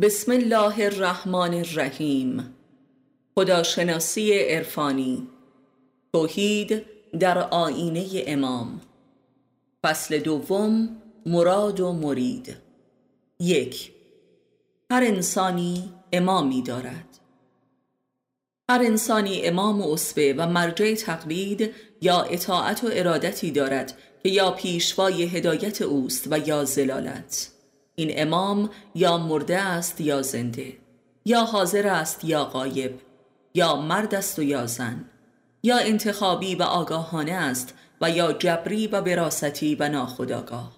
بسم الله الرحمن الرحیم. خداشناسی عرفانی. توحید در آینه امام. فصل دوم مراد و مرید. یک هر انسانی امامی دارد. هر انسانی امام و اصبه و مرجع تقلید یا اطاعت و ارادتی دارد که یا پیشوای هدایت اوست و یا زلالت. این امام یا مرده است یا زنده یا حاضر است یا غایب یا مرد است و یا زن یا انتخابی و آگاهانه است و یا جبری و براستی و ناخداگاه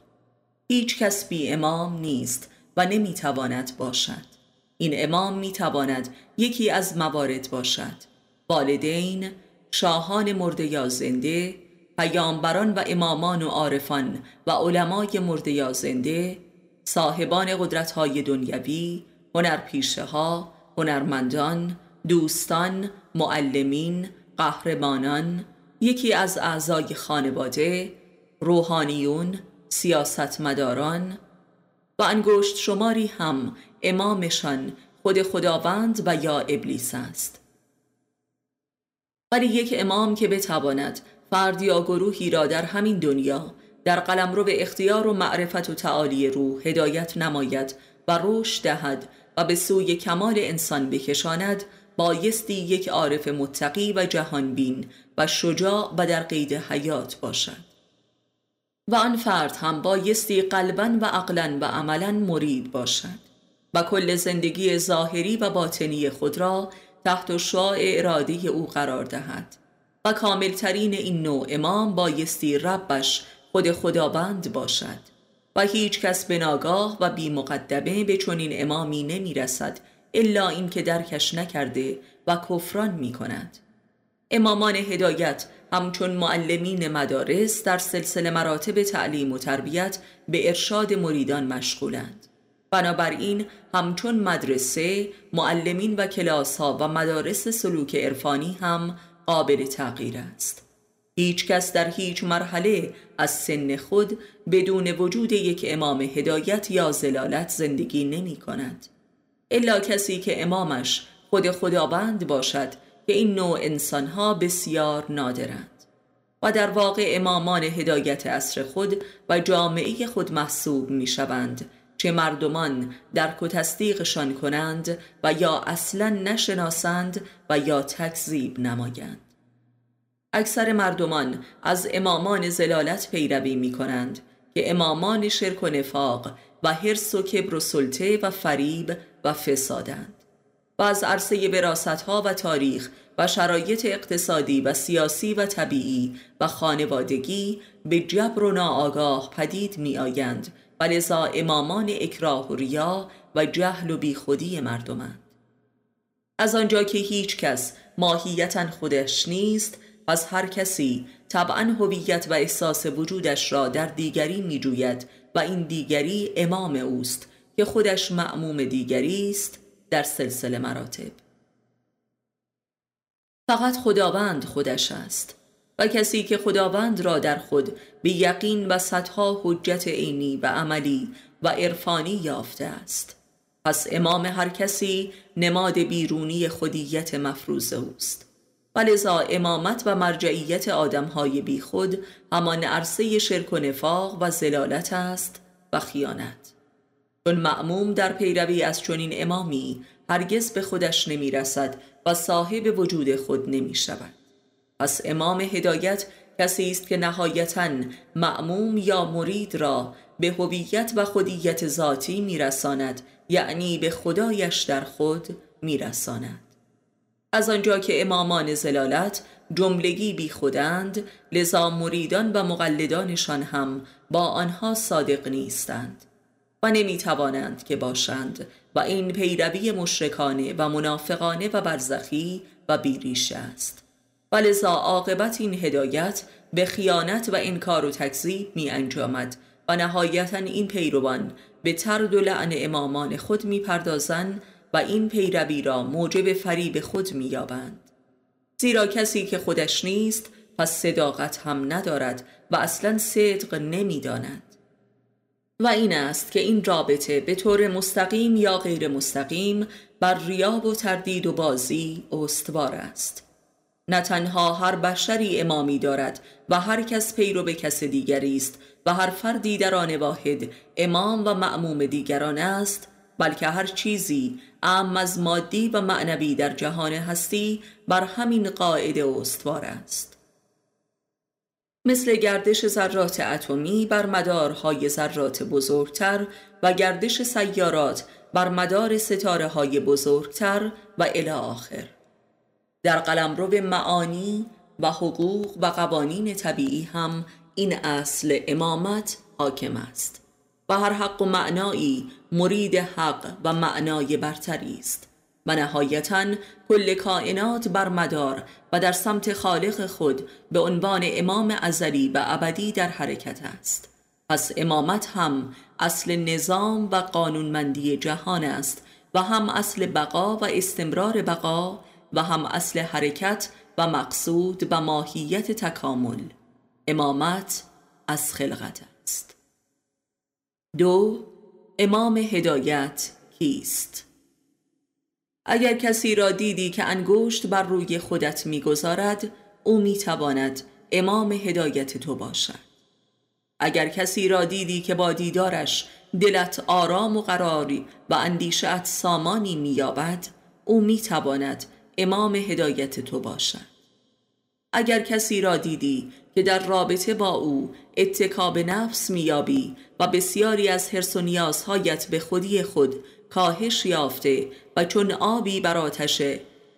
هیچ کس بی امام نیست و نمی‌تواند باشد. این امام می‌تواند یکی از موارد باشد والدین شاهان مرده یا زنده پیامبران و امامان و عارفان و علمای مرده یا زنده صاحبان قدرت های دنیوی هنرپیشه ها هنرمندان دوستان معلمین قهرمانان یکی از اعضای خانواده روحانیون سیاستمداران و انگشت شماری هم امامشان خود خداوند و یا ابلیس است. ولی یک امام که بتواند فرد یا گروهی را در همین دنیا در قلمرو به اختیار و معرفت و تعالی روح هدایت نماید و رشد دهد و به سوی کمال انسان بکشاند بایستی یک عارف متقی و جهانبین و شجاع و در قید حیات باشد. و آن فرد هم بایستی قلبا و عقلا و عملا مرید باشد و کل زندگی ظاهری و باطنی خود را تحت شعاع اراده او قرار دهد و کاملترین این نوع امام بایستی ربش خود خداوند باشد و هیچ کس به ناگاه و بی مقدمه به چنین امامی نمی رسد الا اینکه درکش نکرده و کفران می کند امامان هدایت همچون معلمین مدارس در سلسله مراتب تعلیم و تربیت به ارشاد مریدان مشغولند. بنابراین همچون مدرسه معلمین و کلاس ها و مدارس سلوک عرفانی هم قابل تغییر است. هیچ کس در هیچ مرحله از سن خود بدون وجود یک امام هدایت یا زلالت زندگی نمی کند. الا کسی که امامش خود خداوند باشد که این نوع انسانها بسیار نادرند. و در واقع امامان هدایت اصر خود و جامعه خود محسوب می شوند چه مردمان درک و تصدیقشان کنند و یا اصلا نشناسند و یا تکذیب نمایند. اکثر مردمان از امامان زلالت پیروی می کنند که امامان شرک و نفاق و حرس و کبر و سلطه و فریب و فسادند. و از عرصه براست ها و تاریخ و شرایط اقتصادی و سیاسی و طبیعی و خانوادگی به جبر و ناآگاه پدید می آیند و لذا امامان اکراه و ریا و جهل و بیخودی مردمند. از آنجا که هیچ کس ماهیتا خودش نیست پس هر کسی طبعا هویت و احساس وجودش را در دیگری می جوید و این دیگری امام اوست که خودش معموم دیگری است در سلسله مراتب. فقط خداوند خودش است و کسی که خداوند را در خود به یقین و صدها حجت عینی و عملی و عرفانی یافته است. پس امام هر کسی نماد بیرونی خودیت مفروض اوست. و امامت و مرجعیت آدمهای بی خود همان عرصه شرک و نفاق و زلالت است و خیانت. چون معموم در پیروی از چنین امامی هرگز به خودش نمی رسد و صاحب وجود خود نمی شود پس امام هدایت کسی است که نهایتا معموم یا مرید را به هویت و خودیت ذاتی میرساند یعنی به خدایش در خود میرساند. از آنجا که امامان زلالت جملگی بی خودند لذا مریدان و مقلدانشان هم با آنها صادق نیستند و نمی توانند که باشند و این پیروی مشرکانه و منافقانه و برزخی و بیریشه است. و لذا عاقبت این هدایت به خیانت و انکار و تکذیب می انجامد و نهایتا این پیروان به ترد و لعن امامان خود می پردازند و این پیروی را موجب فریب خود می یابند. زیرا کسی که خودش نیست پس صداقت هم ندارد و اصلا صدق نمی داند. و این است که این رابطه به طور مستقیم یا غیر مستقیم بر ریاب و تردید و بازی استوار است نه تنها هر بشری امامی دارد و هر کس پیرو به کس دیگری است و هر فردی در آن واحد امام و معموم دیگران است بلکه هر چیزی ام از مادی و معنوی در جهان هستی بر همین قاعده استوار است. مثل گردش ذرات اتمی بر مدارهای ذرات بزرگتر و گردش سیارات بر مدار ستاره های بزرگتر و الی آخر. در قلمرو معانی و حقوق و قوانین طبیعی هم این اصل امامت حاکم است. و هر حق و معنایی مرید حق و معنای برتری است. و نهایتا کل کائنات بر مدار و در سمت خالق خود به عنوان امام ازلی و ابدی در حرکت است. پس امامت هم اصل نظام و قانونمندی جهان است و هم اصل بقا و استمرار بقا و هم اصل حرکت و مقصود و ماهیت تکامل. امامت از خلقت دو امام هدایت کیست؟ اگر کسی را دیدی که انگشت بر روی خودت می‌گذارد او می‌تواند امام هدایت تو باشد اگر کسی را دیدی که با دیدارش دلت آرام و قراری و اندیشت سامانی مییابد او می‌تواند امام هدایت تو باشد اگر کسی را دیدی که در رابطه با او اتکاب نفس میابی و بسیاری از حرس و نیازهایت به خودی خود کاهش یافته و چون آبی بر آتش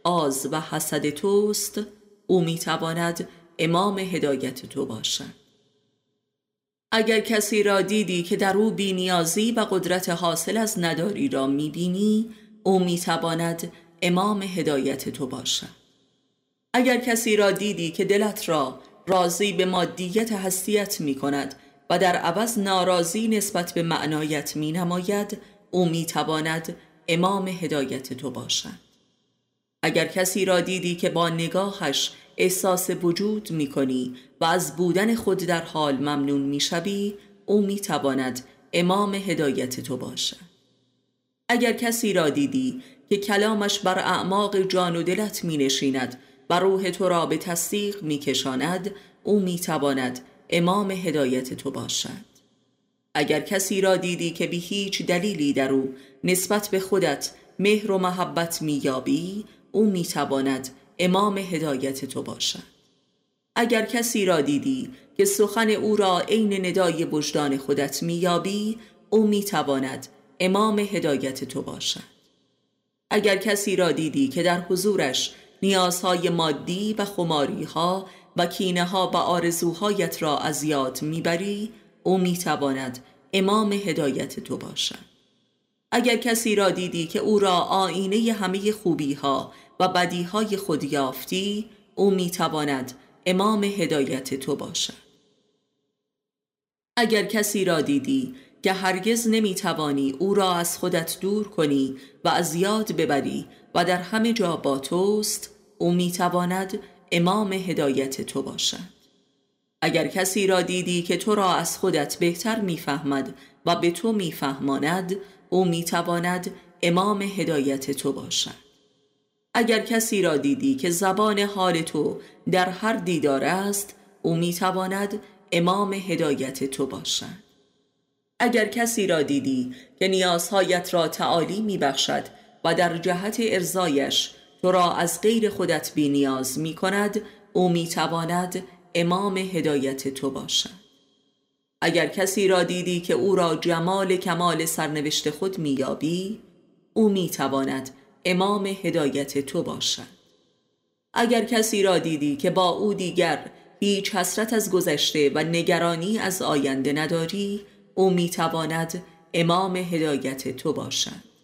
آز و حسد توست او می‌تواند امام هدایت تو باشد. اگر کسی را دیدی که در او بینیازی و قدرت حاصل از نداری را می‌بینی او می‌تواند امام هدایت تو باشد. اگر کسی را دیدی که دلت را راضی به مادیت هستیت می کند و در عوض ناراضی نسبت به معنایت می نماید او می تواند امام هدایت تو باشد. اگر کسی را دیدی که با نگاهش احساس وجود می کنی و از بودن خود در حال ممنون می شوی او می تواند امام هدایت تو باشد. اگر کسی را دیدی که کلامش بر اعماق جان و دلت می نشیند و روح تو را به تصدیق می کشاند او می تواند امام هدایت تو باشد. اگر کسی را دیدی که به هیچ دلیلی در او نسبت به خودت مهر و محبت میابی او می‌تواند امام هدایت تو باشد. اگر کسی را دیدی که سخن او را عین ندای وجدان خودت میابی او می‌تواند امام هدایت تو باشد. اگر کسی را دیدی که در حضورش نیازهای مادی و خماریها و کینه ها و آرزوهایت را از یاد می‌بری او می‌تواند امام هدایت تو باشد. اگر کسی را دیدی که او را آینه همه خوبی ها و بدی های خود یافتی او می‌تواند امام هدایت تو باشد. اگر کسی را دیدی که هرگز نمی‌توانی او را از خودت دور کنی و از یاد ببری و در همه جا با توست او می‌تواند امام هدایت تو باشد. اگر کسی را دیدی که تو را از خودت بهتر می‌فهمد و به تو میفهماند او می‌تواند امام هدایت تو باشد. اگر کسی را دیدی که زبان حال تو در هر دیدار است او می‌تواند امام هدایت تو باشد. اگر کسی را دیدی که نیازهایت را تعالی میبخشد و در جهت ارزایش تو را از غیر خودت بی نیاز می کند او می تواند امام هدایت تو باشد. اگر کسی را دیدی که او را جمال کمال سرنوشت خود میابی او می‌تواند امام هدایت تو باشد. اگر کسی را دیدی که با او دیگر هیچ حسرت از گذشته و نگرانی از آینده نداری او می‌تواند امام هدایت تو باشد.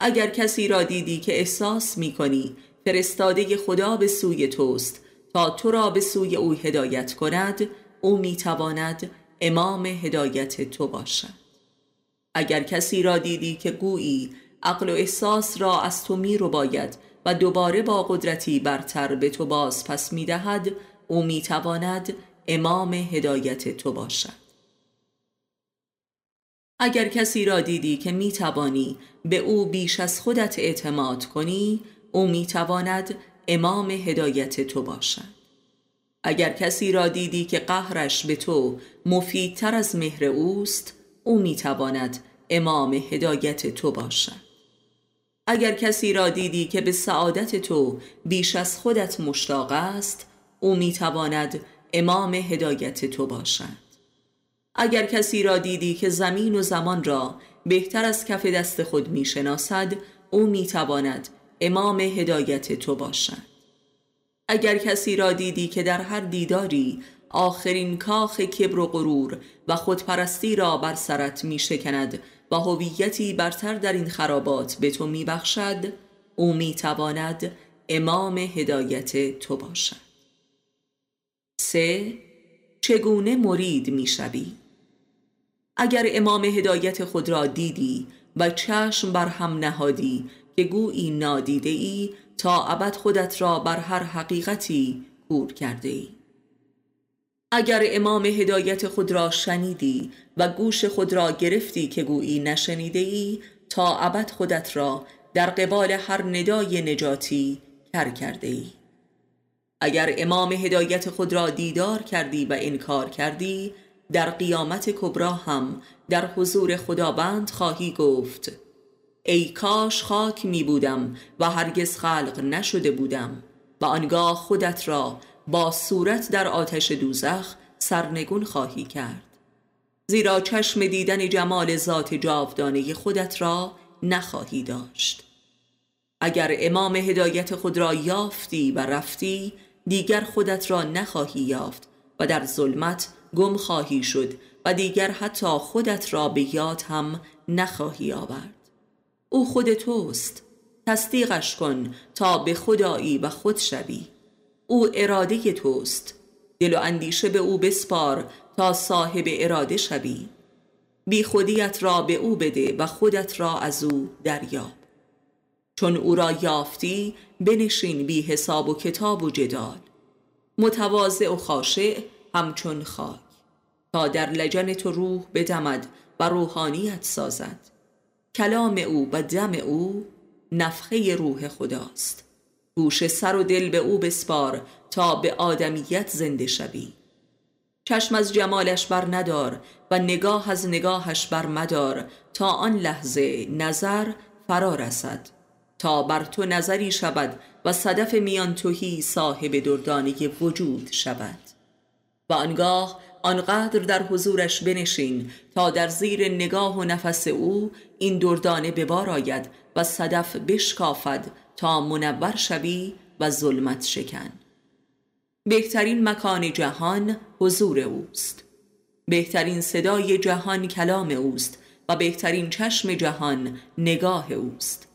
اگر کسی را دیدی که احساس می کنی فرستاده خدا به سوی توست. تا تو را به سوی او هدایت کند او می تواند امام هدایت تو باشد. اگر کسی را دیدی که گویی عقل و احساس را از تو می رو باید و دوباره با قدرتی برتر به تو باز پس می دهد او می تواند امام هدایت تو باشد. اگر کسی را دیدی که می توانی به او بیش از خودت اعتماد کنی او می تواند امام هدایت تو باشد. اگر کسی را دیدی که قهرش به تو مفیدتر از مهر اوست او می تواند امام هدایت تو باشد. اگر کسی را دیدی که به سعادت تو بیش از خودت مشتاق است او می تواند امام هدایت تو باشد. اگر کسی را دیدی که زمین و زمان را بهتر از کف دست خود می شناسد او می تواند امام هدایت تو باشد اگر کسی را دیدی که در هر دیداری آخرین کاخ کبر و غرور و خودپرستی را بر سرت می شکند و هویتی برتر در این خرابات به تو می بخشد او می تواند امام هدایت تو باشد سه چگونه مرید می شوی؟ اگر امام هدایت خود را دیدی و چشم بر هم نهادی که گویی نادیده ای تا ابد خودت را بر هر حقیقتی کور کرده ای. اگر امام هدایت خود را شنیدی و گوش خود را گرفتی که گویی نشنیده ای تا ابد خودت را در قبال هر ندای نجاتی کر کرده ای. اگر امام هدایت خود را دیدار کردی و انکار کردی در قیامت کبرا هم در حضور خداوند خواهی گفت ای کاش خاک می بودم و هرگز خلق نشده بودم و آنگاه خودت را با صورت در آتش دوزخ سرنگون خواهی کرد. زیرا چشم دیدن جمال ذات جاودانه خودت را نخواهی داشت. اگر امام هدایت خود را یافتی و رفتی دیگر خودت را نخواهی یافت و در ظلمت گم خواهی شد و دیگر حتی خودت را به یاد هم نخواهی آورد. او خود توست. تصدیقش کن تا به خدایی و خود شوی. او اراده توست. دل و اندیشه به او بسپار تا صاحب اراده شوی. بی خودیت را به او بده و خودت را از او دریاب. چون او را یافتی بنشین بی حساب و کتاب و جدال. متواضع و خاشع همچون خاک تا در لجن تو روح بدمد و روحانیت سازد. کلام او و دم او نفخه روح خداست. گوش سر و دل به او بسپار تا به آدمیت زنده شوی. چشم از جمالش بر ندار و نگاه از نگاهش بر مدار تا آن لحظه نظر فرا رسد. تا بر تو نظری شود و صدف میان توهی صاحب دردانه وجود شود. و آنگاه آنقدر در حضورش بنشین تا در زیر نگاه و نفس او این دردانه به بار آید و صدف بشکافد تا منور شوی و ظلمت شکن. بهترین مکان جهان حضور اوست. بهترین صدای جهان کلام اوست و بهترین چشم جهان نگاه اوست.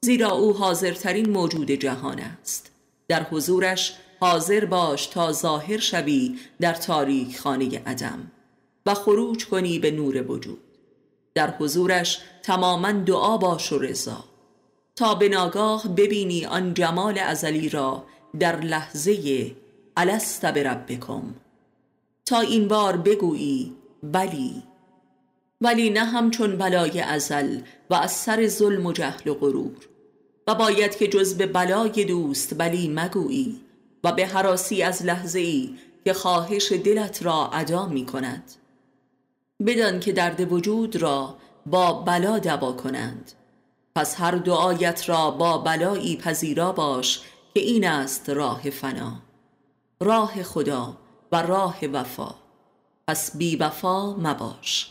زیرا او حاضرترین موجود جهان است. در حضورش حاضر باش تا ظاهر شوی در تاریک خانه عدم و خروج کنی به نور وجود. در حضورش تماما دعا باش و رضا. تا به ناگاه ببینی آن جمال ازلی را در لحظه الست بربکم. تا این بار بگویی بلی. ولی نه همچون بلای ازل و از سر ظلم و جهل و غرور. و باید که جز به بلای دوست بلی مگویی. و به حراسی از لحظه ای که خواهش دلت را ادا می کند بدان که درد وجود را با بلا دوا کنند. پس هر دعایت را با بلایی پذیرا باش که این است راه فنا. راه خدا و راه وفا. پس بی وفا مباش.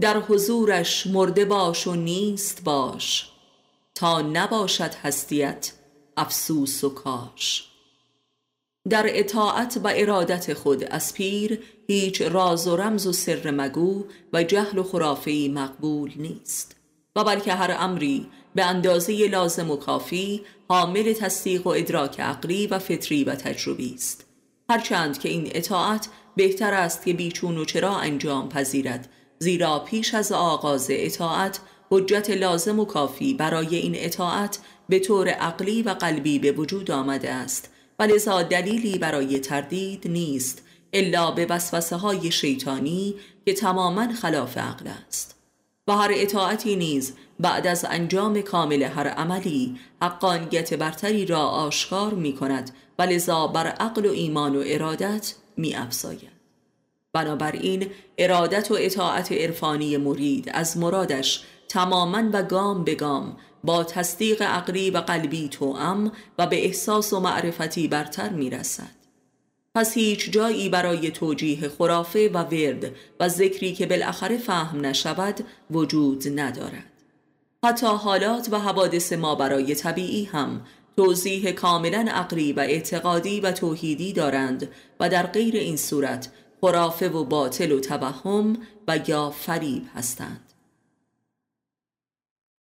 در حضورش مرده باش و نیست باش. تا نباشد هستیت افسوس و کاش. در اطاعت و ارادت خود از پیر هیچ راز و رمز و سر مگو و جهل و خرافی مقبول نیست. و بلکه هر امری به اندازه لازم و کافی حامل تصدیق و ادراک عقلی و فطری و تجربی است. هرچند که این اطاعت بهتر است که بیچون و چرا انجام پذیرد زیرا پیش از آغاز اطاعت حجت لازم و کافی برای این اطاعت به طور عقلی و قلبی به وجود آمده است. و لذا دلیلی برای تردید نیست الا به وسوسه های شیطانی که تماما خلاف عقل است و هر اطاعتی نیز بعد از انجام کامل هر عملی حقانیت برتری را آشکار می کند و لذا بر عقل و ایمان و ارادت می افزاید. بنابراین ارادت و اطاعت عرفانی مرید از مرادش تماما و گام به گام با تصدیق عقلی و قلبی توام و به احساس و معرفتی برتر می رسد. پس هیچ جایی برای توجیه خرافه و ورد و ذکری که بالاخره فهم نشود وجود ندارد. حتی حالات و حوادث ما برای طبیعی هم توضیح کاملا عقلی و اعتقادی و توحیدی دارند و در غیر این صورت خرافه و باطل و توهم و یا فریب هستند.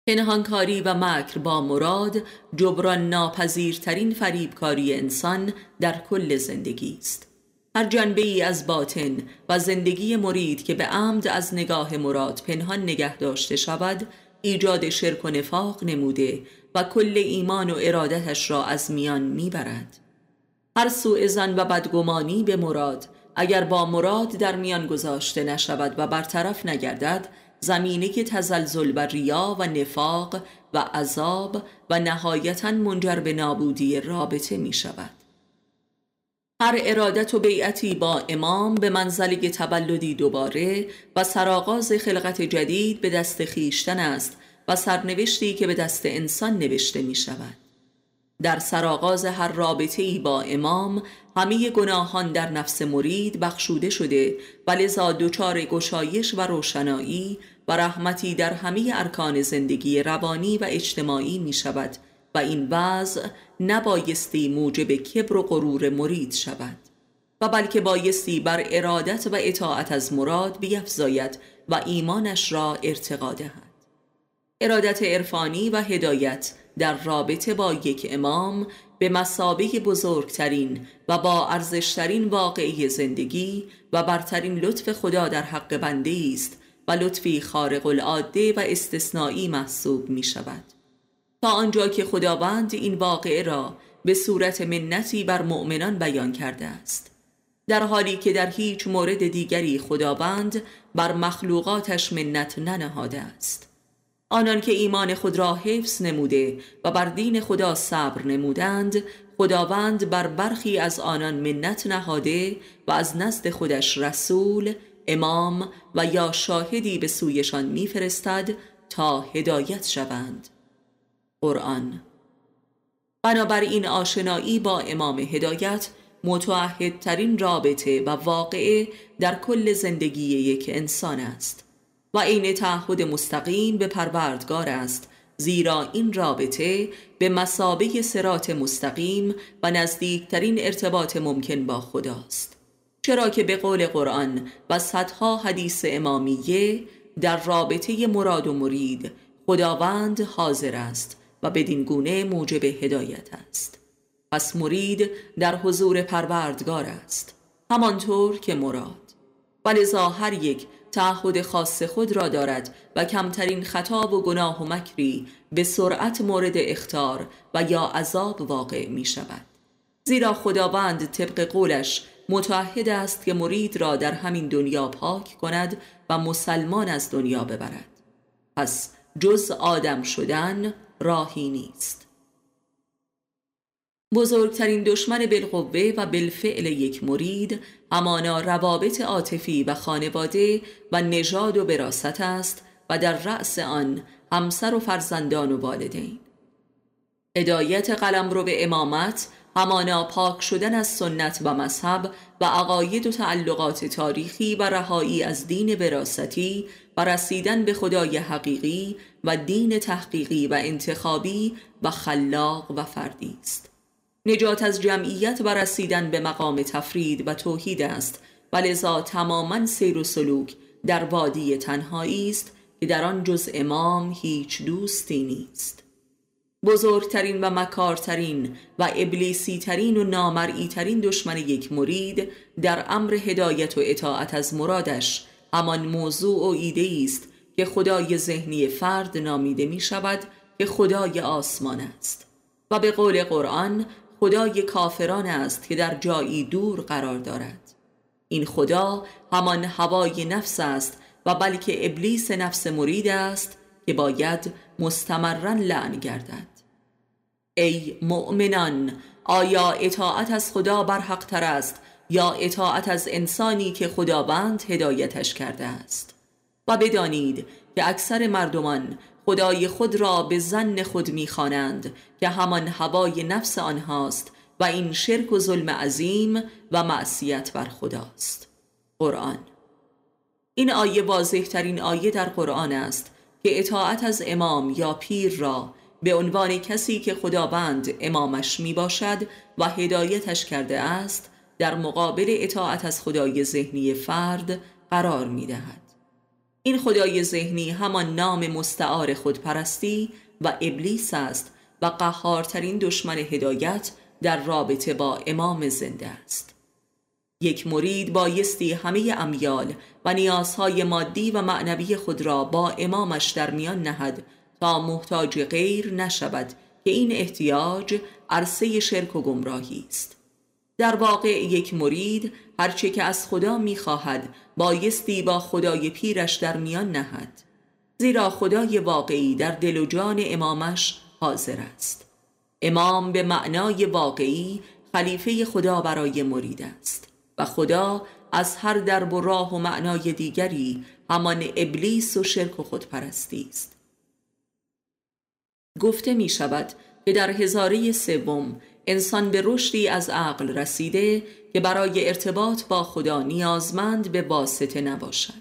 پنهانکاری و مکر با مراد جبران ناپذیرترین فریبکاری انسان در کل زندگی است. هر جنبه ای از باطن و زندگی مرید که به عمد از نگاه مراد پنهان نگه داشته شود ایجاد شرک و نفاق نموده و کل ایمان و ارادتش را از میان می‌برد. هر سوء زن و بدگمانی به مراد اگر با مراد در میان گذاشته نشود و برطرف نگردد زمینه تزلزل و ریا و نفاق و عذاب و نهایتا منجر به نابودی رابطه می شود هر ارادت و بیعتی با امام به منزله تولدی دوباره و سرآغاز خلقت جدید به دست خیشتن است و سرنوشتی که به دست انسان نوشته می شود در سرآغاز هر رابطه ای با امام همه گناهان در نفس مرید بخشوده شده و لذا دچار گشایش و روشنایی و رحمتی در همه ارکان زندگی روانی و اجتماعی می شود و این وضع نبایستی موجب کبر و غرور مرید شود و بلکه بایستی بر ارادت و اطاعت از مراد بیفزاید و ایمانش را ارتقا دهد. ارادت عرفانی و هدایت در رابطه با یک امام به مسابه بزرگترین و با ارزشترین واقعی زندگی و برترین لطف خدا در حق بنده است و لطفی خارق العاده و استثنایی محسوب می شود تا آنجا که خداوند این واقعه را به صورت منتی بر مؤمنان بیان کرده است. در حالی که در هیچ مورد دیگری خداوند بر مخلوقاتش منت ننهاده است. آنان که ایمان خود را حفظ نموده و بر دین خدا صبر نمودند خداوند بر برخی از آنان منت نهاده و از نزد خودش رسول امام و یا شاهدی به سویشان میفرستد تا هدایت شوند. قرآن بنابراین آشنایی با امام هدایت متعهدترین رابطه و واقعه در کل زندگی یک انسان است و عین تعهد مستقیم به پروردگار است زیرا این رابطه به مسابه سرات مستقیم و نزدیکترین ارتباط ممکن با خداست. چرا که به قول قرآن و صدها حدیث امامیه در رابطه مراد و مرید خداوند حاضر است و بدین گونه موجب هدایت است. پس مرید در حضور پروردگار است همانطور که مراد. ولذا هر یک تعهد خاص خود را دارد و کمترین خطا و گناه و مکری به سرعت مورد اختار و یا عذاب واقع می شود زیرا خداوند طبق قولش متعهد است که مرید را در همین دنیا پاک کند و مسلمان از دنیا ببرد. پس جز آدم شدن راهی نیست. بزرگترین دشمن بالقوه و بالفعل یک مرید همانا روابط عاطفی و خانواده و نژاد و براست است و در رأس آن همسر و فرزندان و والدین. هدایت قلم رو به امامت همانا پاک شدن از سنت و مذهب و عقاید و تعلقات تاریخی و رهایی از دین براستی و رسیدن به خدای حقیقی و دین تحقیقی و انتخابی و خلاق و فردی است. نجات از جمعیت و رسیدن به مقام تفرید و توحید است و لذا تماما سیر و سلوک در وادی تنهایی است که در آن جز امام هیچ دوستی نیست. بزرگترین و مکارترین و ابلیسی ترین و نامرئی ترین دشمن یک مرید در امر هدایت و اطاعت از مرادش. همان موضوع و ایده است که خدای ذهنی فرد نامیده می شود که خدای آسمان است. و به قول قرآن خدای کافران است که در جایی دور قرار دارد. این خدا همان هوای نفس است و بلکه ابلیس نفس مرید است که باید مستمرا لعن گردد. ای مؤمنان آیا اطاعت از خدا برحق تر است یا اطاعت از انسانی که خداوند هدایتش کرده است؟ و بدانید که اکثر مردمان خدای خود را به زن خود می‌خوانند که همان هوای نفس آنهاست و این شرک و ظلم عظیم و معصیت بر خداست. قرآن این آیه واضح ترین آیه در قرآن است که اطاعت از امام یا پیر را به عنوان کسی که خداوند امامش می باشد و هدایتش کرده است در مقابل اطاعت از خدای ذهنی فرد قرار می دهد. این خدای ذهنی همان نام مستعار خودپرستی و ابلیس است و قهارترین دشمن هدایت در رابطه با امام زنده است یک مرید بایستی همه امیال و نیازهای مادی و معنوی خود را با امامش در میان نهد تا محتاج غیر نشود که این احتیاج عرصه شرک و گمراهی است. در واقع یک مرید هرچه که از خدا می‌خواهد بایستی با خدای پیرش در میان نهد زیرا خدای واقعی در دل و جان امامش حاضر است. امام به معنای واقعی خلیفه خدا برای مرید است و خدا از هر درب و راه و معنای دیگری همان ابلیس و شرک و خودپرستی است. گفته می شود که در هزاره سوم انسان به رشدی از عقل رسیده که برای ارتباط با خدا نیازمند به واسطه نباشد.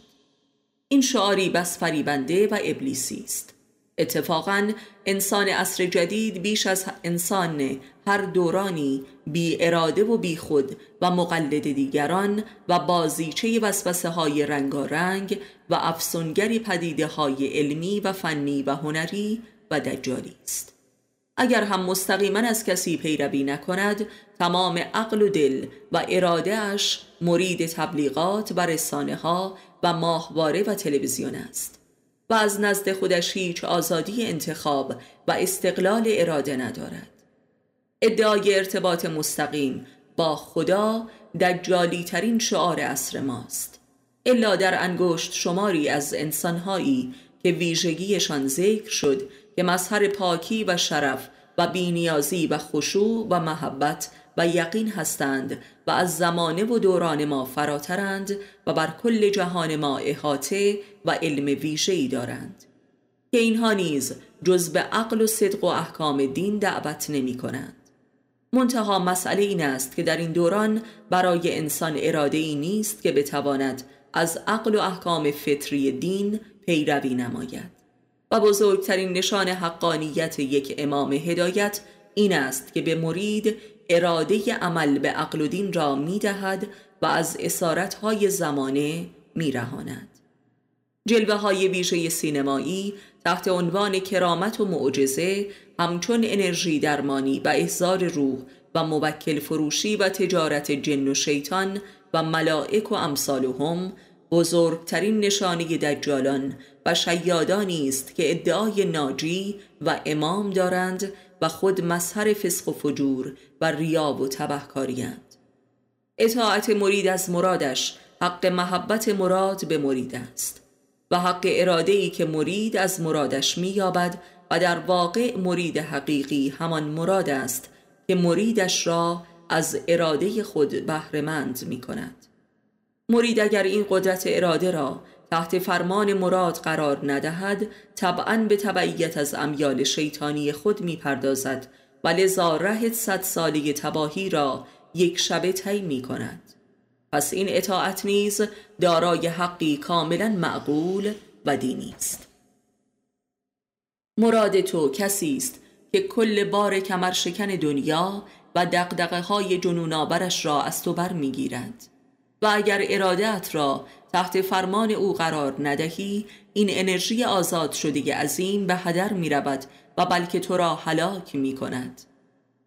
این شعاری بس فریبنده و ابلیسی است. اتفاقا انسان عصر جدید بیش از انسان هر دورانی بی اراده و بی خود و مقلد دیگران و بازیچه وسوسه های رنگارنگ و افسونگری پدیده های علمی و فنی و هنری و دجالی است. اگر هم مستقیما از کسی پیروی نکند تمام عقل و دل و اش مرید تبلیغات و رسانه ها و ماهواره و تلویزیون است و از نزد خودش هیچ آزادی انتخاب و استقلال اراده ندارد. ادعای ارتباط مستقیم با خدا دجالی ترین شعار عصر ماست. الا در انگشت شماری از انسانهایی که ویژگیشان ذکر شد که مظهر پاکی و شرف و بینیازی و خشوع و محبت و یقین هستند و از زمانه و دوران ما فراترند و بر کل جهان ما احاطه و علم ویژه‌ای دارند. که اینها نیز جز به عقل و صدق و احکام دین دعوت نمی کنند. منتها مسئله این است که در این دوران برای انسان اراده ای نیست که بتواند از عقل و احکام فطری دین پیروی نماید. و بزرگترین نشان حقانیت یک امام هدایت این است که به مرید اراده عمل به عقل و دین را می دهد و از اسارتهای زمانه می رهاند. جلوه های ویژه سینمایی تحت عنوان کرامت و معجزه همچون انرژی درمانی و احزار روح و موکل فروشی و تجارت جن و شیطان و ملائک و امثالهم بزرگترین نشانه دجالان و شیادانی است که ادعای ناجی و امام دارند و خود مظهر فسق و فجور و ریاب و تبهکاریند اطاعت مرید از مرادش حق محبت مراد به مرید است و حق اراده ای که مرید از مرادش مییابد و در واقع مرید حقیقی همان مراد است که مریدش را از اراده خود بهرهمند می کند مرید اگر این قدرت اراده را تحت فرمان مراد قرار ندهد طبعا به تبعیت از امیال شیطانی خود می‌پردازد و لذا ره صد سالی تباهی را یک شبه طی می کند پس این اطاعت نیز دارای حقی کاملا معقول و دینی است. مراد تو کسی است که کل بار کمر شکن دنیا و دقدقه های جنونآورش را از تو بر می‌گیرد و اگر ارادت را تحت فرمان او قرار ندهی این انرژی آزاد شده عظیم به هدر می رود و بلکه تو را هلاک می کند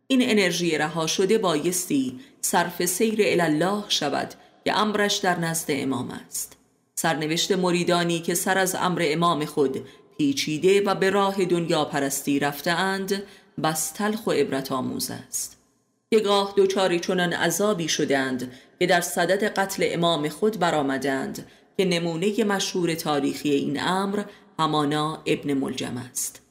این انرژی رها شده بایستی صرف سیر الله شود که امرش در نزد امام است. سرنوشت مریدانی که سر از امر امام خود پیچیده و به راه دنیا پرستی رفتهاند بس تلخ و عبرت آموز است. که گاه دوچاری چنان عذابی شدند که در صدد قتل امام خود برآمدند که نمونه مشهور تاریخی این امر همانا ابن ملجم است.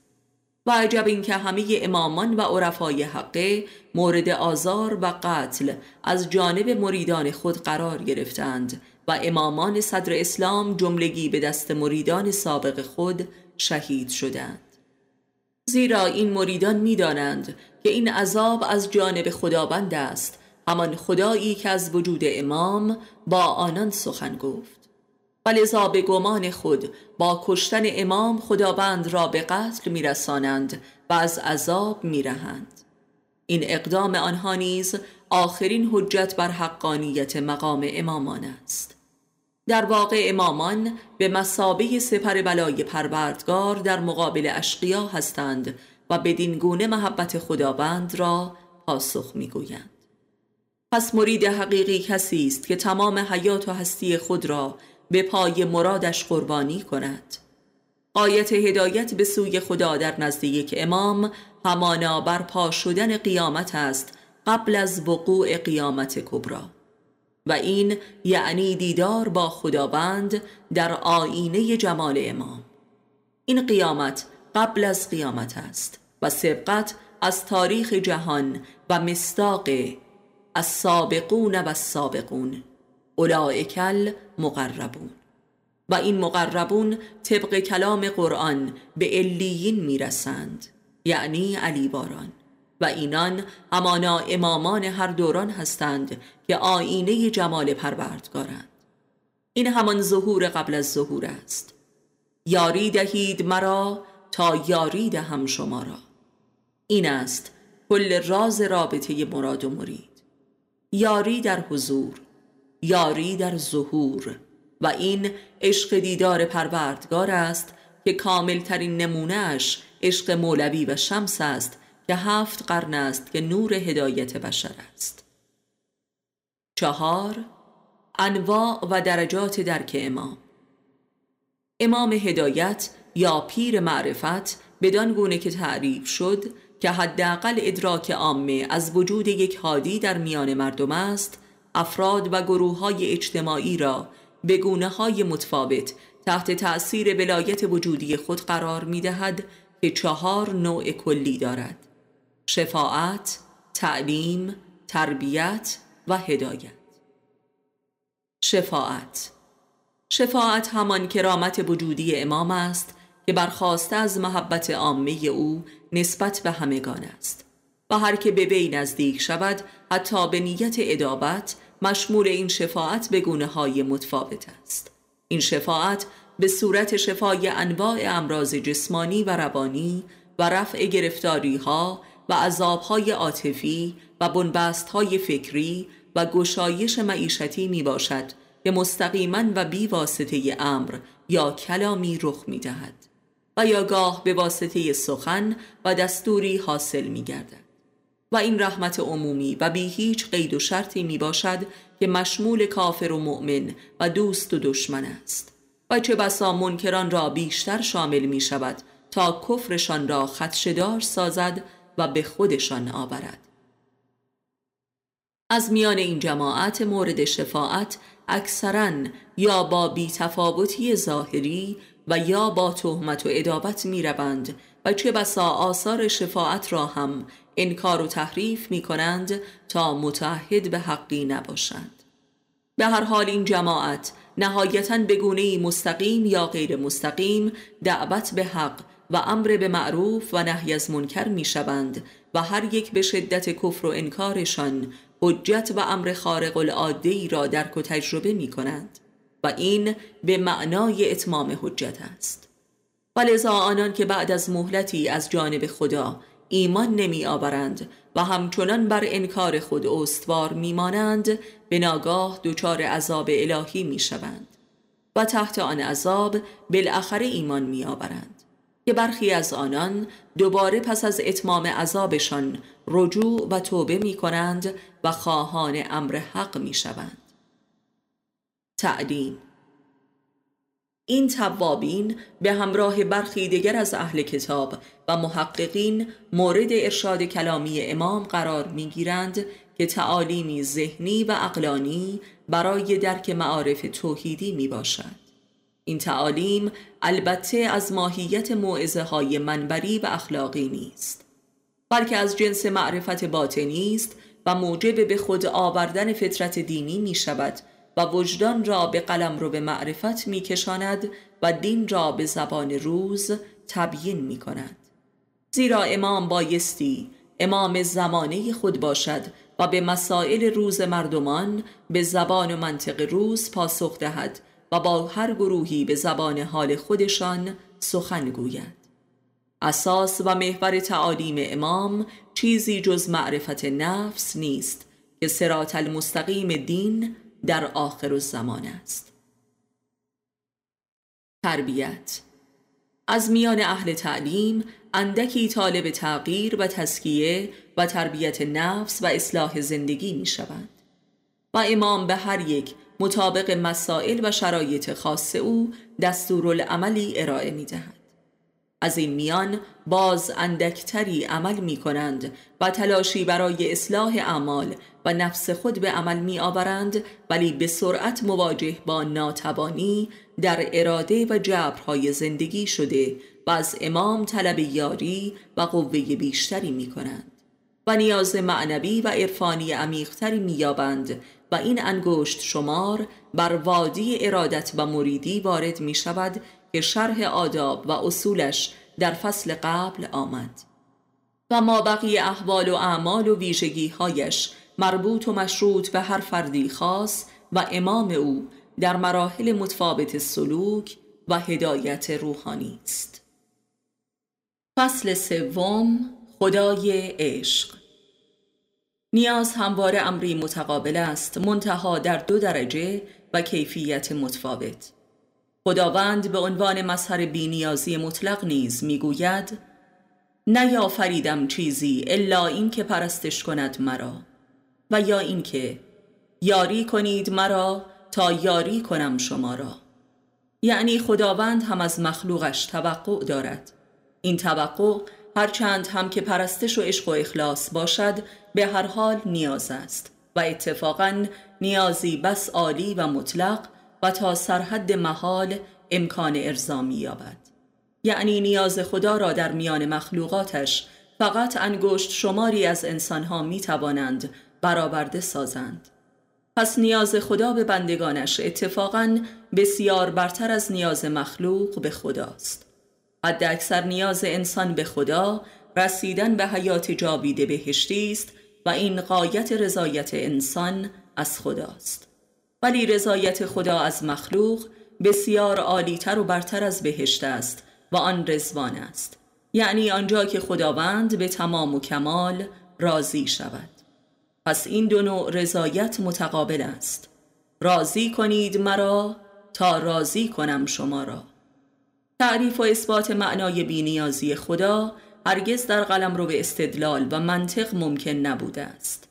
و عجب این که همه امامان و عرفای حقه مورد آزار و قتل از جانب مریدان خود قرار گرفتند و امامان صدر اسلام جملگی به دست مریدان سابق خود شهید شدند. زیرا این مریدان می‌دانند که این عذاب از جانب خداوند است همان خدایی که از وجود امام با آنان سخن گفت. و به گمان خود با کشتن امام خداوند را به قتل میرسانند و از عذاب میرهند. این اقدام آنها نیز آخرین حجت بر حقانیت مقام امامان است. در واقع امامان به مسابه سپر بلای پروردگار در مقابل اشقیا هستند و بدین گونه محبت خداوند را پاسخ می‌گویند. پس مرید حقیقی کسی است که تمام حیات و هستی خود را به پای مرادش قربانی کند. آیت هدایت به سوی خدا در نزد یک امام همانا بر پا شدن قیامت است قبل از وقوع قیامت کبرا و این یعنی دیدار با خداوند در آینه جمال امام. این قیامت قبل از قیامت است و سبقت از تاریخ جهان و مستاق از سابقون و السابقون اولائکل مقربون و این مقربون طبق کلام قرآن به علیین می‌رسند یعنی علی باران. و اینان همانا امامان هر دوران هستند که آینه جمال پروردگارند. این همان ظهور قبل از ظهور است. یاری دهید مرا تا یاری دهم شما را. این است کل راز رابطه مراد و مرید. یاری در حضور یاری در ظهور و این عشق دیدار پروردگار است که کامل ترین نمونهش عشق مولوی و شمس است که هفت قرن است که نور هدایت بشر است. چهار انواع و درجات درک امام. امام هدایت یا پیر معرفت بدان گونه که تعریف شد که حداقل ادراک عامه از وجود یک حادی در میان مردم است افراد و گروه های اجتماعی را به گونه های متفاوت تحت تأثیر ولایت وجودی خود قرار می دهد که چهار نوع کلی دارد شفاعت، تعلیم، تربیت و هدایت. شفاعت شفاعت همان کرامت وجودی امام است که برخواسته از محبت عامه او نسبت به همگان است. و هر که به وی نزدیک شود حتی به نیت ادابت مشمول این شفاعت به گونه های متفاوت است. این شفاعت به صورت شفای انواع امراض جسمانی و روانی و رفع گرفتاری ها و عذاب های عاطفی و بنبست های فکری و گشایش معیشتی می باشد که مستقیما و بی واسطه امر یا کلامی رخ می دهد و یا گاه به واسطه سخن و دستوری حاصل می گردد و این رحمت عمومی و بی هیچ قید و شرطی می باشد که مشمول کافر و مؤمن و دوست و دشمن است. و چه بسا منکران را بیشتر شامل می شود تا کفرشان را خدشدار سازد و به خودشان آورد. از میان این جماعت مورد شفاعت اکثرا یا با بیتفاوتی ظاهری و یا با تهمت و ادابت می روند و چه بسا آثار شفاعت را هم انکار و تحریف می کنند تا متحد به حقی نباشند. به هر حال این جماعت نهایتا به گونه مستقیم یا غیر مستقیم دعوت به حق و امر به معروف و نهی از منکر می شوند و هر یک به شدت کفر و انکارشان حجت و امر خارق العاده را درک و تجربه می کنند و این به معنای اتمام حجت است. ولذا آنان که بعد از مهلتی از جانب خدا ایمان نمی آورند و همچنان بر انکار خود استوار میمانند به ناگاه دچار عذاب الهی می شوند و تحت آن عذاب بالاخره ایمان می آورند که برخی از آنان دوباره پس از اتمام عذابشان رجوع و توبه می کنند و خواهان امر حق می شوند. تعلیم این توابین به همراه برخی دیگر از اهل کتاب و محققین مورد ارشاد کلامی امام قرار می گیرند که تعالیمی ذهنی و اقلانی برای درک معارف توحیدی می باشد این تعالیم البته از ماهیت معزه های منبری و اخلاقی نیست بلکه از جنس معرفت باطنی است و موجب به خود آوردن فطرت دینی می شود و وجدان را به قلم رو به معرفت می کشاند و دین را به زبان روز تبیین می کند زیرا امام بایستی امام زمانه خود باشد و به مسائل روز مردمان به زبان و منطق روز پاسخ دهد و با هر گروهی به زبان حال خودشان سخن گوید. اساس و محور تعالیم امام چیزی جز معرفت نفس نیست که سرات المستقیم دین در آخر الزمان است. تربیت. از میان اهل تعلیم اندکی طالب تغییر و تسکیه و تربیت نفس و اصلاح زندگی می شود و امام به هر یک مطابق مسائل و شرایط خاص او دستورالعملی ارائه می دهد. از این میان باز اندکتری عمل می کنند و تلاشی برای اصلاح اعمال و نفس خود به عمل می آورند ولی به سرعت مواجه با ناتوانی در اراده و جبرهای زندگی شده و از امام طلب یاری و قوه بیشتری می کنند و نیاز معنوی و عرفانی عمیقتری می یابند و این انگشت شمار بر وادی ارادت و مریدی وارد می شود که شرح آداب و اصولش در فصل قبل آمد. و ما بقی احوال و اعمال و ویژگی هایش مربوط و مشروط به هر فردی خاص و امام او در مراحل متفاوت سلوک و هدایت روحانی است. فصل سوم خدای عشق. نیاز همواره امری متقابل است منتها در دو درجه و کیفیت متفاوت. خداوند به عنوان مظهر بینیازی مطلق نیز می‌گوید نیافریدم چیزی الا این که پرستش کند مرا و یا اینکه یاری کنید مرا تا یاری کنم شما را. یعنی خداوند هم از مخلوقش توقع دارد. این توقع هرچند هم که پرستش و عشق و اخلاص باشد به هر حال نیاز است و اتفاقا نیازی بس عالی و مطلق تا سرحد محال امکان ارزامی یابد یعنی نیاز خدا را در میان مخلوقاتش فقط انگشت شماری از انسانها می توانند برآورده سازند. پس نیاز خدا به بندگانش اتفاقا بسیار برتر از نیاز مخلوق به خداست. حد اکثر نیاز انسان به خدا رسیدن به حیات جاوید بهشتی است و این قایت رضایت انسان از خداست. ولی رضایت خدا از مخلوق بسیار عالیتر و برتر از بهشت است و آن رزوان است. یعنی آنجا که خداوند به تمام و کمال راضی شود. پس این دو نوع رضایت متقابل است. راضی کنید مرا تا راضی کنم شما را. تعریف و اثبات معنای بینیازی خدا هرگز در قلم رو به استدلال و منطق ممکن نبوده است.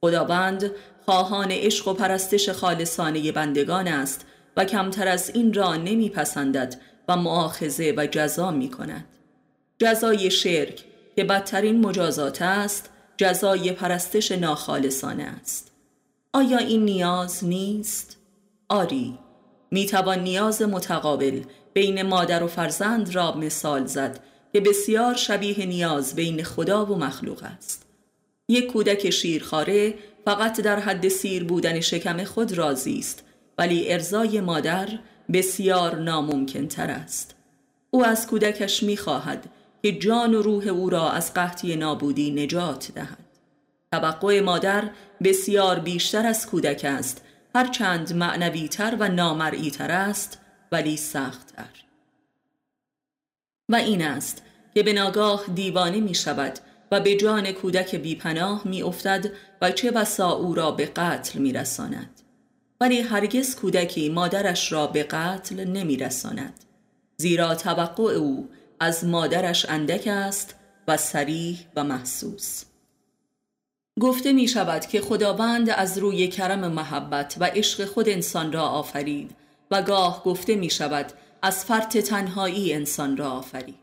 خداوند خواهان عشق و پرستش خالصانه بندگان است و کمتر از این را نمیپسندد و معاخزه و جزا می کند جزای شرک که بدترین مجازات است جزای پرستش ناخالصانه است. آیا این نیاز نیست؟ آری می‌توان نیاز متقابل بین مادر و فرزند را مثال زد که بسیار شبیه نیاز بین خدا و مخلوق است. یک کودک شیرخواره فقط در حد سیر بودن شکم خود راضی است ولی ارزای مادر بسیار ناممکن تر است. او از کودکش می‌خواهد که جان و روح او را از قحطی نابودی نجات دهد. توقع مادر بسیار بیشتر از کودک است هرچند معنویتر و نامرئیتر است ولی سختتر. و این است که به ناگاه دیوانه می شود و به جان کودک بیپناه می افتد و چه بسا او را به قتل می رساند. ولی هرگز کودکی مادرش را به قتل نمی رساند. زیرا توقع او از مادرش اندک است و سریح و محسوس گفته می شود که خداوند از روی کرم محبت و عشق خود انسان را آفرید و گاه گفته می شود از فرط تنهایی انسان را آفرید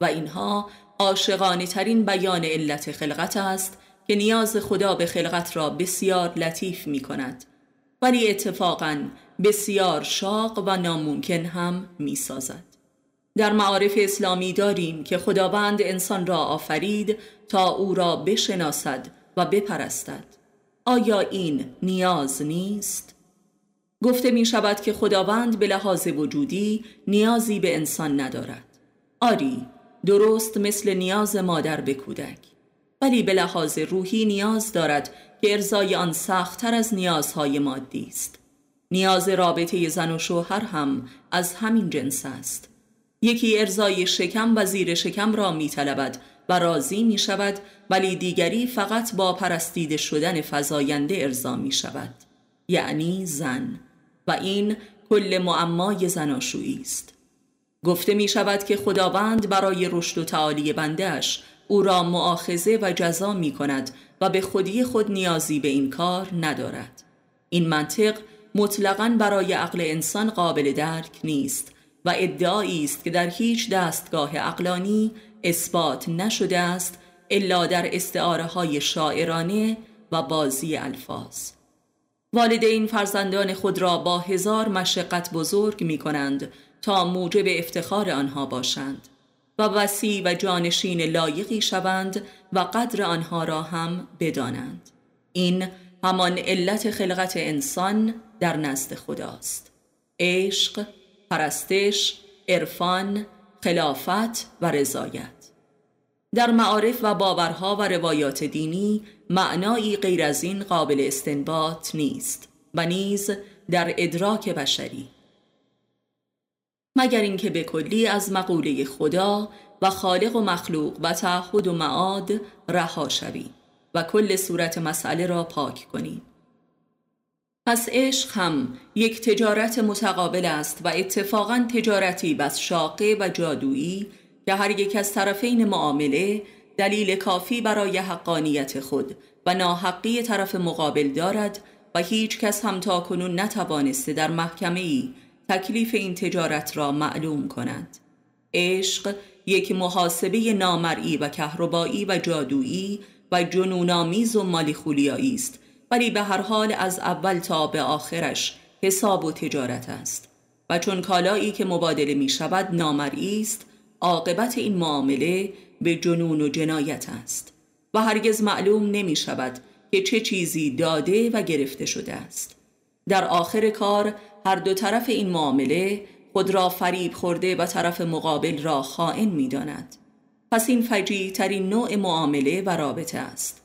و اینها عاشقانه ترین بیان علت خلقت است که نیاز خدا به خلقت را بسیار لطیف می کند ولی اتفاقا بسیار شاق و ناممکن هم می سازد. در معارف اسلامی داریم که خداوند انسان را آفرید تا او را بشناسد و بپرستد آیا این نیاز نیست؟ گفته می شود که خداوند به لحاظ وجودی نیازی به انسان ندارد آری درست مثل نیاز مادر به کودک. ولی به لحاظ روحی نیاز دارد که ارزای آن سختتر از نیازهای مادی است. نیاز رابطه زن و شوهر هم از همین جنس است. یکی ارزای شکم و زیر شکم را می طلبد و راضی می شود ولی دیگری فقط با پرستیده شدن فزاینده ارضا می شود یعنی زن. و این کل معمای زناشویی است. گفته می شود که خداوند برای رشد و تعالی بندهش او را معاخزه و جزا می کند و به خودی خود نیازی به این کار ندارد. این منطق مطلقا برای عقل انسان قابل درک نیست و ادعایی است که در هیچ دستگاه عقلانی اثبات نشده است الا در استعاره های شاعرانه و بازی الفاظ. والدین فرزندان خود را با هزار مشقت بزرگ می کنند تا موجب افتخار آنها باشند و وسیع و جانشین لایقی شوند و قدر آنها را هم بدانند. این همان علت خلقت انسان در نزد خداست. عشق، پرستش، عرفان، خلافت و رضایت. در معارف و باورها و روایات دینی معنایی غیر از این قابل استنباط نیست و نیز در ادراک بشری. مگر اینکه به کلی از مقوله خدا و خالق و مخلوق و تعهد و معاد رها شوی و کل صورت مسئله را پاک کنی. پس عشق هم یک تجارت متقابل است و اتفاقا تجارتی بس شاقه و جادویی که هر یک از طرفین معامله دلیل کافی برای حقانیت خود و ناحقی طرف مقابل دارد و هیچ کس هم تا کنون نتوانسته در محکمه ای تکلیف این تجارت را معلوم کند. عشق یک محاسبه نامرئی و کهربایی و جادویی و جنونآمیز و مالیخولیایی است. ولی به هر حال از اول تا به آخرش حساب و تجارت است. و چون کالایی که مبادله می شود نامرئی است عاقبت این معامله به جنون و جنایت است. و هرگز معلوم نمی شود که چه چیزی داده و گرفته شده است. در آخر کار هر دو طرف این معامله خود را فریب خورده و طرف مقابل را خائن می داند. پس این فجیع ترین نوع معامله و رابطه است.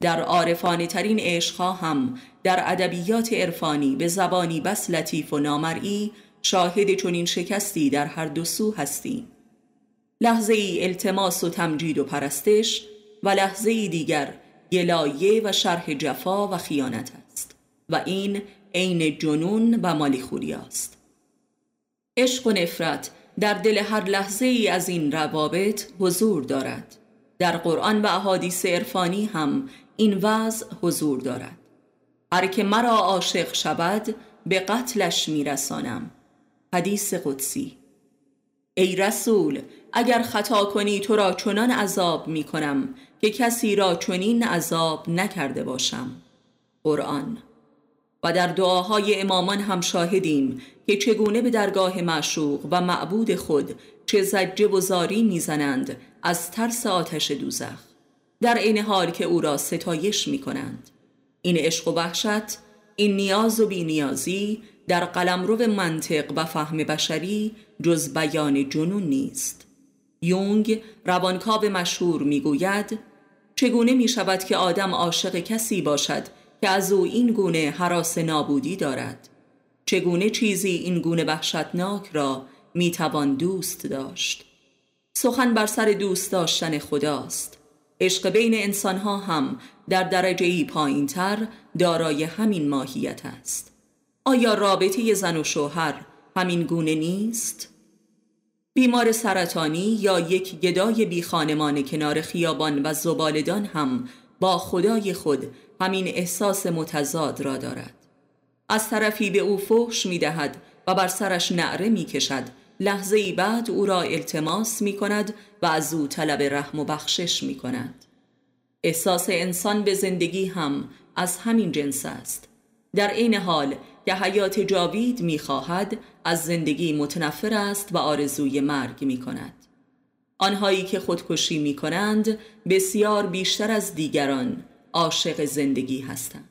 در عارفانه ترین عشقها هم در ادبیات عرفانی به زبانی بس لطیف و نامرئی شاهد چنین شکستی در هر دو سو هستیم. لحظه ای التماس و تمجید و پرستش و لحظه ای دیگر گلایه و شرح جفا و خیانت است. و این عین جنون و مالیخوری است. عشق و نفرت در دل هر لحظه ای از این روابط حضور دارد. در قرآن و احادیث عرفانی هم این وضع حضور دارد. هر که مرا عاشق شود به قتلش میرسانم. حدیث قدسی. ای رسول اگر خطا کنی تو را چنان عذاب می کنم که کسی را چنین عذاب نکرده باشم. قرآن. و در دعاهای امامان هم شاهدیم که چگونه به درگاه معشوق و معبود خود چه زجه و زاری می‌زنند از ترس آتش دوزخ. در این حال که او را ستایش می کنند این عشق و وحشت این نیاز و بینیازی در قلمرو منطق و فهم بشری جز بیان جنون نیست. یونگ روانکاو مشهور می‌گوید چگونه می شود که آدم عاشق کسی باشد که از او این گونه حراس نابودی دارد. چگونه چیزی این گونه وحشتناک را می توان دوست داشت؟ سخن بر سر دوست داشتن خداست. عشق بین انسانها هم در درجه ای پایین تر دارای همین ماهیت است. آیا رابطه زن و شوهر همین گونه نیست؟ بیمار سرطانی یا یک گدای بی خانمان کنار خیابان و زبالدان هم با خدای خود همین احساس متضاد را دارد. از طرفی به او فحش می دهد و بر سرش نعره می کشد لحظه ای بعد او را التماس می کند و از او طلب رحم و بخشش می کند احساس انسان به زندگی هم از همین جنس است. در این حال که حیات جاوید می‌خواهد از زندگی متنفر است و آرزوی مرگ می کند آنهایی که خودکشی می کنند بسیار بیشتر از دیگران عاشق زندگی هستند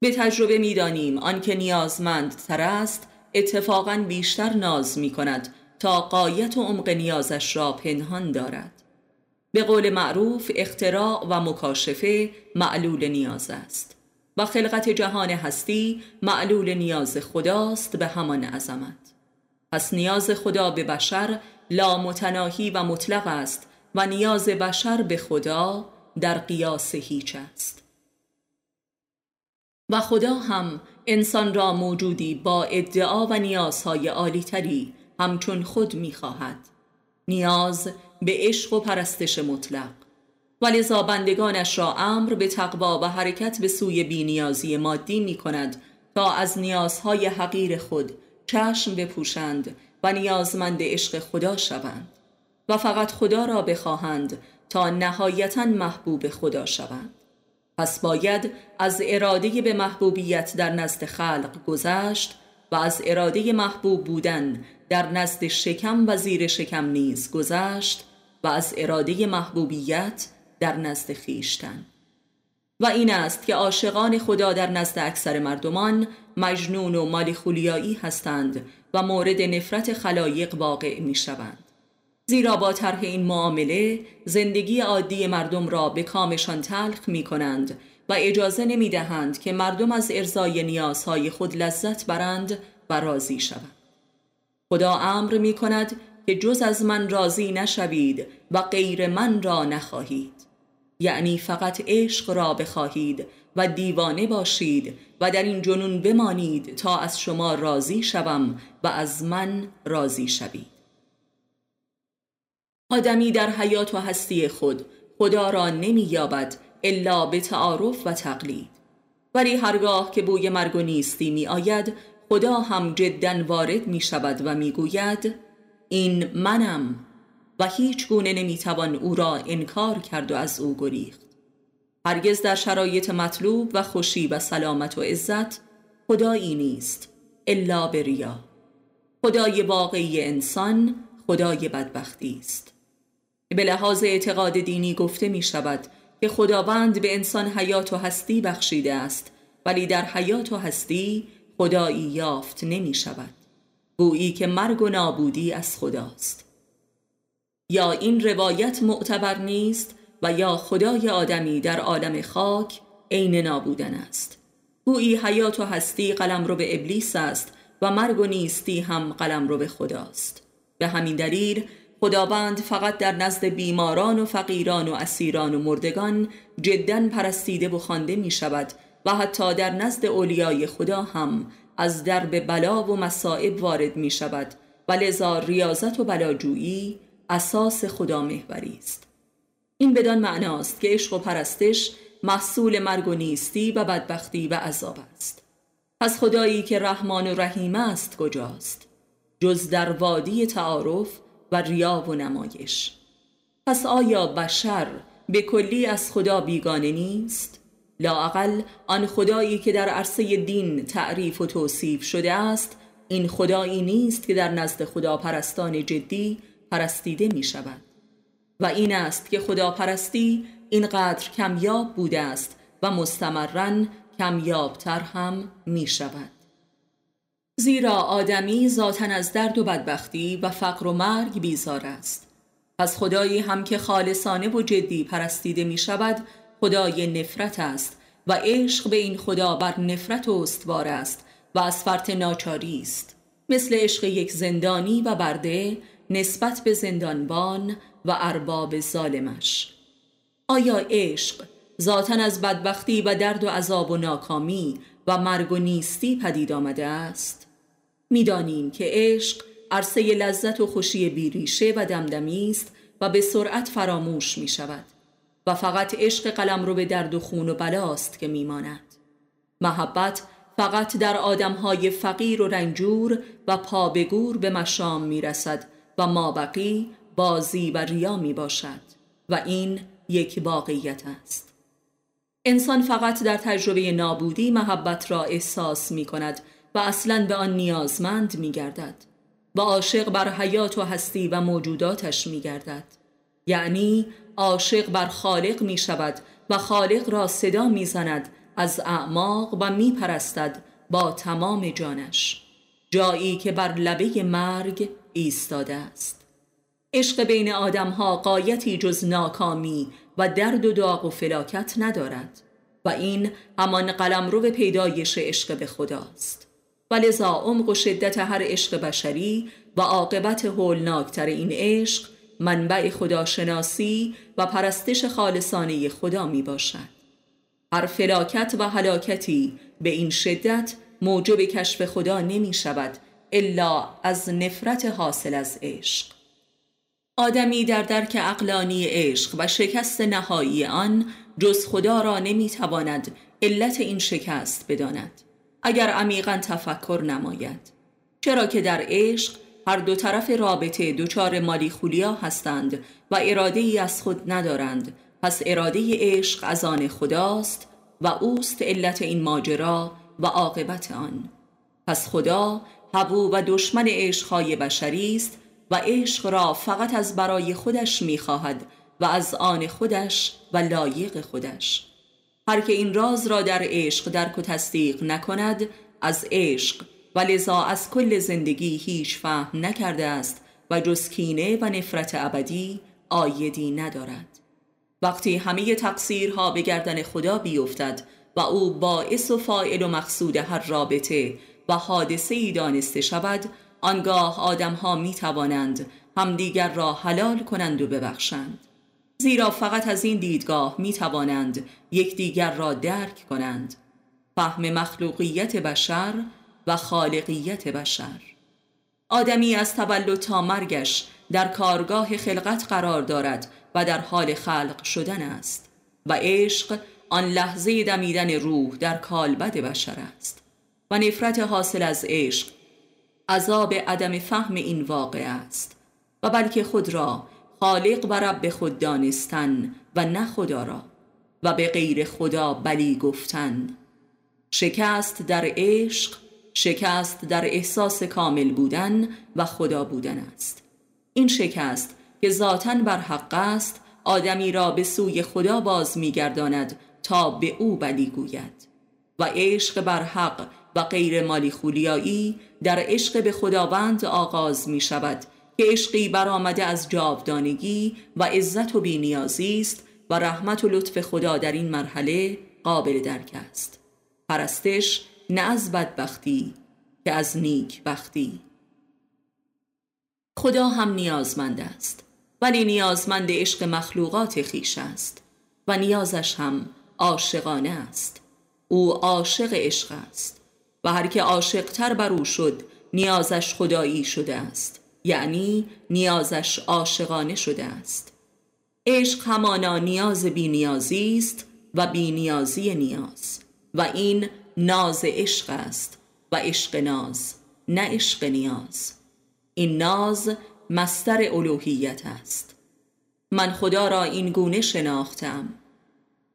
به تجربه می‌دانیم آنکه نیازمندتر است اتفاقا بیشتر ناز می کند تا قایت و عمق نیازش را پنهان دارد. به قول معروف اختراع و مکاشفه معلول نیاز است و خلقت جهان هستی معلول نیاز خداست به همان عظمت. پس نیاز خدا به بشر لامتناهی و مطلق است و نیاز بشر به خدا در قیاس هیچ است. و خدا هم انسان را موجودی با ادعا و نیازهای عالیتری همچون خود می‌خواهد. نیاز به عشق و پرستش مطلق. ولذا بندگانش را امر به تقوا و حرکت به سوی بینیازی مادی می کند تا از نیازهای حقیر خود چشم بپوشند و نیازمند عشق خدا شوند. و فقط خدا را بخواهند تا نهایتا محبوب خدا شوند. پس باید از اراده به محبوبیت در نزد خلق گذشت و از اراده محبوب بودن در نزد شکم و زیر شکم نیز گذشت و از اراده محبوبیت در نزد خیشتن و این است که عاشقان خدا در نزد اکثر مردمان مجنون و مالیخولیایی هستند و مورد نفرت خلایق واقع می شوند زیرا با طرح این معامله زندگی عادی مردم را به کامشان تلخ می کنند و اجازه نمی دهند که مردم از ارزای نیازهای خود لذت برند و راضی شوند. خدا امر می کند که جز از من راضی نشوید و غیر من را نخواهید. یعنی فقط عشق را بخواهید و دیوانه باشید و در این جنون بمانید تا از شما راضی شوم و از من راضی شوید. آدمی در حیات و هستی خود خدا را نمی یابد الا به تعارف و تقلید. ولی هرگاه که بوی مرگ و نیستی می آید خدا هم جدا وارد می شود و می گوید این منم. و هیچ گونه نمی توان او را انکار کرد و از او گریخت. هرگز در شرایط مطلوب و خوشی و سلامت و عزت خدایی نیست الا به ریا. خدای واقعی انسان خدای بدبختی است. به لحاظ اعتقاد دینی گفته می شود که خداوند به انسان حیات و هستی بخشیده است ولی در حیات و هستی خدایی یافت نمی شود گویی که مرگ و نابودی از خداست. یا این روایت معتبر نیست و یا خدای آدمی در عالم خاک عین نابودن است. گویی حیات و هستی قلم رو به ابلیس است و مرگ و نیستی هم قلم رو به خداست. به همین دلیل خداوند فقط در نزد بیماران و فقیران و اسیران و مردگان جدا پرستیده و خوانده می شود و حتی در نزد اولیای خدا هم از درب بلا و مصائب وارد می شود و لذا ریاضت و بلاجویی اساس خدا محوری است. این بدان معناست که عشق و پرستش محصول مرگ و نیستی و بدبختی و عذاب است. پس خدایی که رحمان و رحیم است کجاست؟ جز در وادی تعارف و ریا و نمایش. پس آیا بشر به کلی از خدا بیگانه نیست؟ لاعقل آن خدایی که در عرصه دین تعریف و توصیف شده است این خدایی نیست که در نزد خدا پرستان جدی پرستیده می شود و این است که خدا پرستی اینقدر کمیاب بوده است و مستمرن کمیابتر هم می شود زیرا آدمی ذاتا از درد و بدبختی و فقر و مرگ بیزار است. پس خدایی هم که خالصانه و جدی پرستیده می شود خدای نفرت است و عشق به این خدا بر نفرت استوار است و از فرط ناچاری است. مثل عشق یک زندانی و برده نسبت به زندانبان و ارباب ظالمش. آیا عشق ذاتا از بدبختی و درد و عذاب و ناکامی و مرگ و نیستی پدید آمده است؟ می‌دانیم که عشق عرصه لذت و خوشی بیریشه و دمدمی است و به سرعت فراموش می شود و فقط عشق قلم رو به درد و خون و بلاست که میماند. محبت فقط در آدمهای فقیر و رنجور و پابگور به مشام می رسد و مابقی بازی و ریا می باشد و این یک واقعیت است. انسان فقط در تجربه نابودی محبت را احساس می کند و اصلا به آن نیازمند می گردد و عاشق بر حیات و هستی و موجوداتش می گردد یعنی عاشق بر خالق می شود و خالق را صدا می زند از اعماق و می پرستد با تمام جانش. جایی که بر لبه مرگ ایستاده است. عشق بین آدم ها قایتی جز ناکامی و درد و داغ و فلاکت ندارد و این همان قلمرو پیدایش عشق به خداست. و لذا عمق و شدت هر عشق بشری و عاقبت هولناکتر این عشق منبع خداشناسی و پرستش خالصانه خدا می باشد. هر فلاکت و حلاکتی به این شدت موجب کشف خدا نمی شود الا از نفرت حاصل از عشق. آدمی در درک اقلانی عشق و شکست نهایی آن جز خدا را نمی تواند علت این شکست بداند. اگر عمیقا تفکر نماید. چرا که در عشق هر دو طرف رابطه دچار مالی خولیا هستند و اراده ای از خود ندارند. پس اراده عشق از آن خداست و اوست علت این ماجرا و عاقبت آن. پس خدا هبو و دشمن عشقهای بشری است و عشق را فقط از برای خودش می‌خواهد و از آن خودش و لایق خودش. هر که این راز را در عشق درک و تصدیق نکند از عشق. و لذا از کل زندگی هیچ فهم نکرده است و جز کینه و نفرت ابدی آیدی ندارد. وقتی همه تقصیرها به گردن خدا بیفتد و او باعث و فائل و مقصود هر رابطه و حادثه ای دانسته شود آنگاه آدمها می توانند همدیگر را حلال کنند و ببخشند. زیرا فقط از این دیدگاه می توانند یکدیگر را درک کنند. فهم مخلوقیت بشر و خالقیت بشر. آدمی از تولد تا مرگش در کارگاه خلقت قرار دارد و در حال خلق شدن است و عشق آن لحظه دمیدن روح در کالبد بشر است و نفرت حاصل از عشق عذاب عدم فهم این واقع است و بلکه خود را خالق و رب خود دانستن و نه خدا را و به غیر خدا بلی گفتن. شکست در عشق شکست در احساس کامل بودن و خدا بودن است. این شکست که ذاتا بر حق است آدمی را به سوی خدا باز میگرداند تا به او بلی گوید. و عشق بر حق و غیر مالی خولیایی در عشق به خداوند آغاز می شود که عشقی برآمده از جاودانگی و عزت و بینیازی است و رحمت و لطف خدا در این مرحله قابل درک است. پرستش نه از بدبختی که از نیک بختی خدا هم نیازمند است ولی نیازمند عشق مخلوقات خیش است و نیازش هم عاشقانه است. او عاشق عشق است و هر که عاشقتر بر او شد نیازش خدایی شده است. یعنی نیازش عاشقانه شده است. عشق همانا نیاز بینیازی است و بینیازی نیاز و این ناز عشق است و عشق ناز نه عشق نیاز. این ناز مستر الوهیت است. من خدا را این گونه شناختم.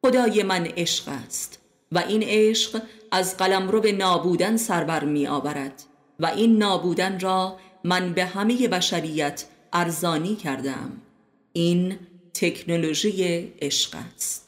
خدای من عشق است و این عشق از قلمرو به نابودن سربر می آورد و این نابودن را من به همه بشریت ارزانی کردم. این تکنولوژی عشق است.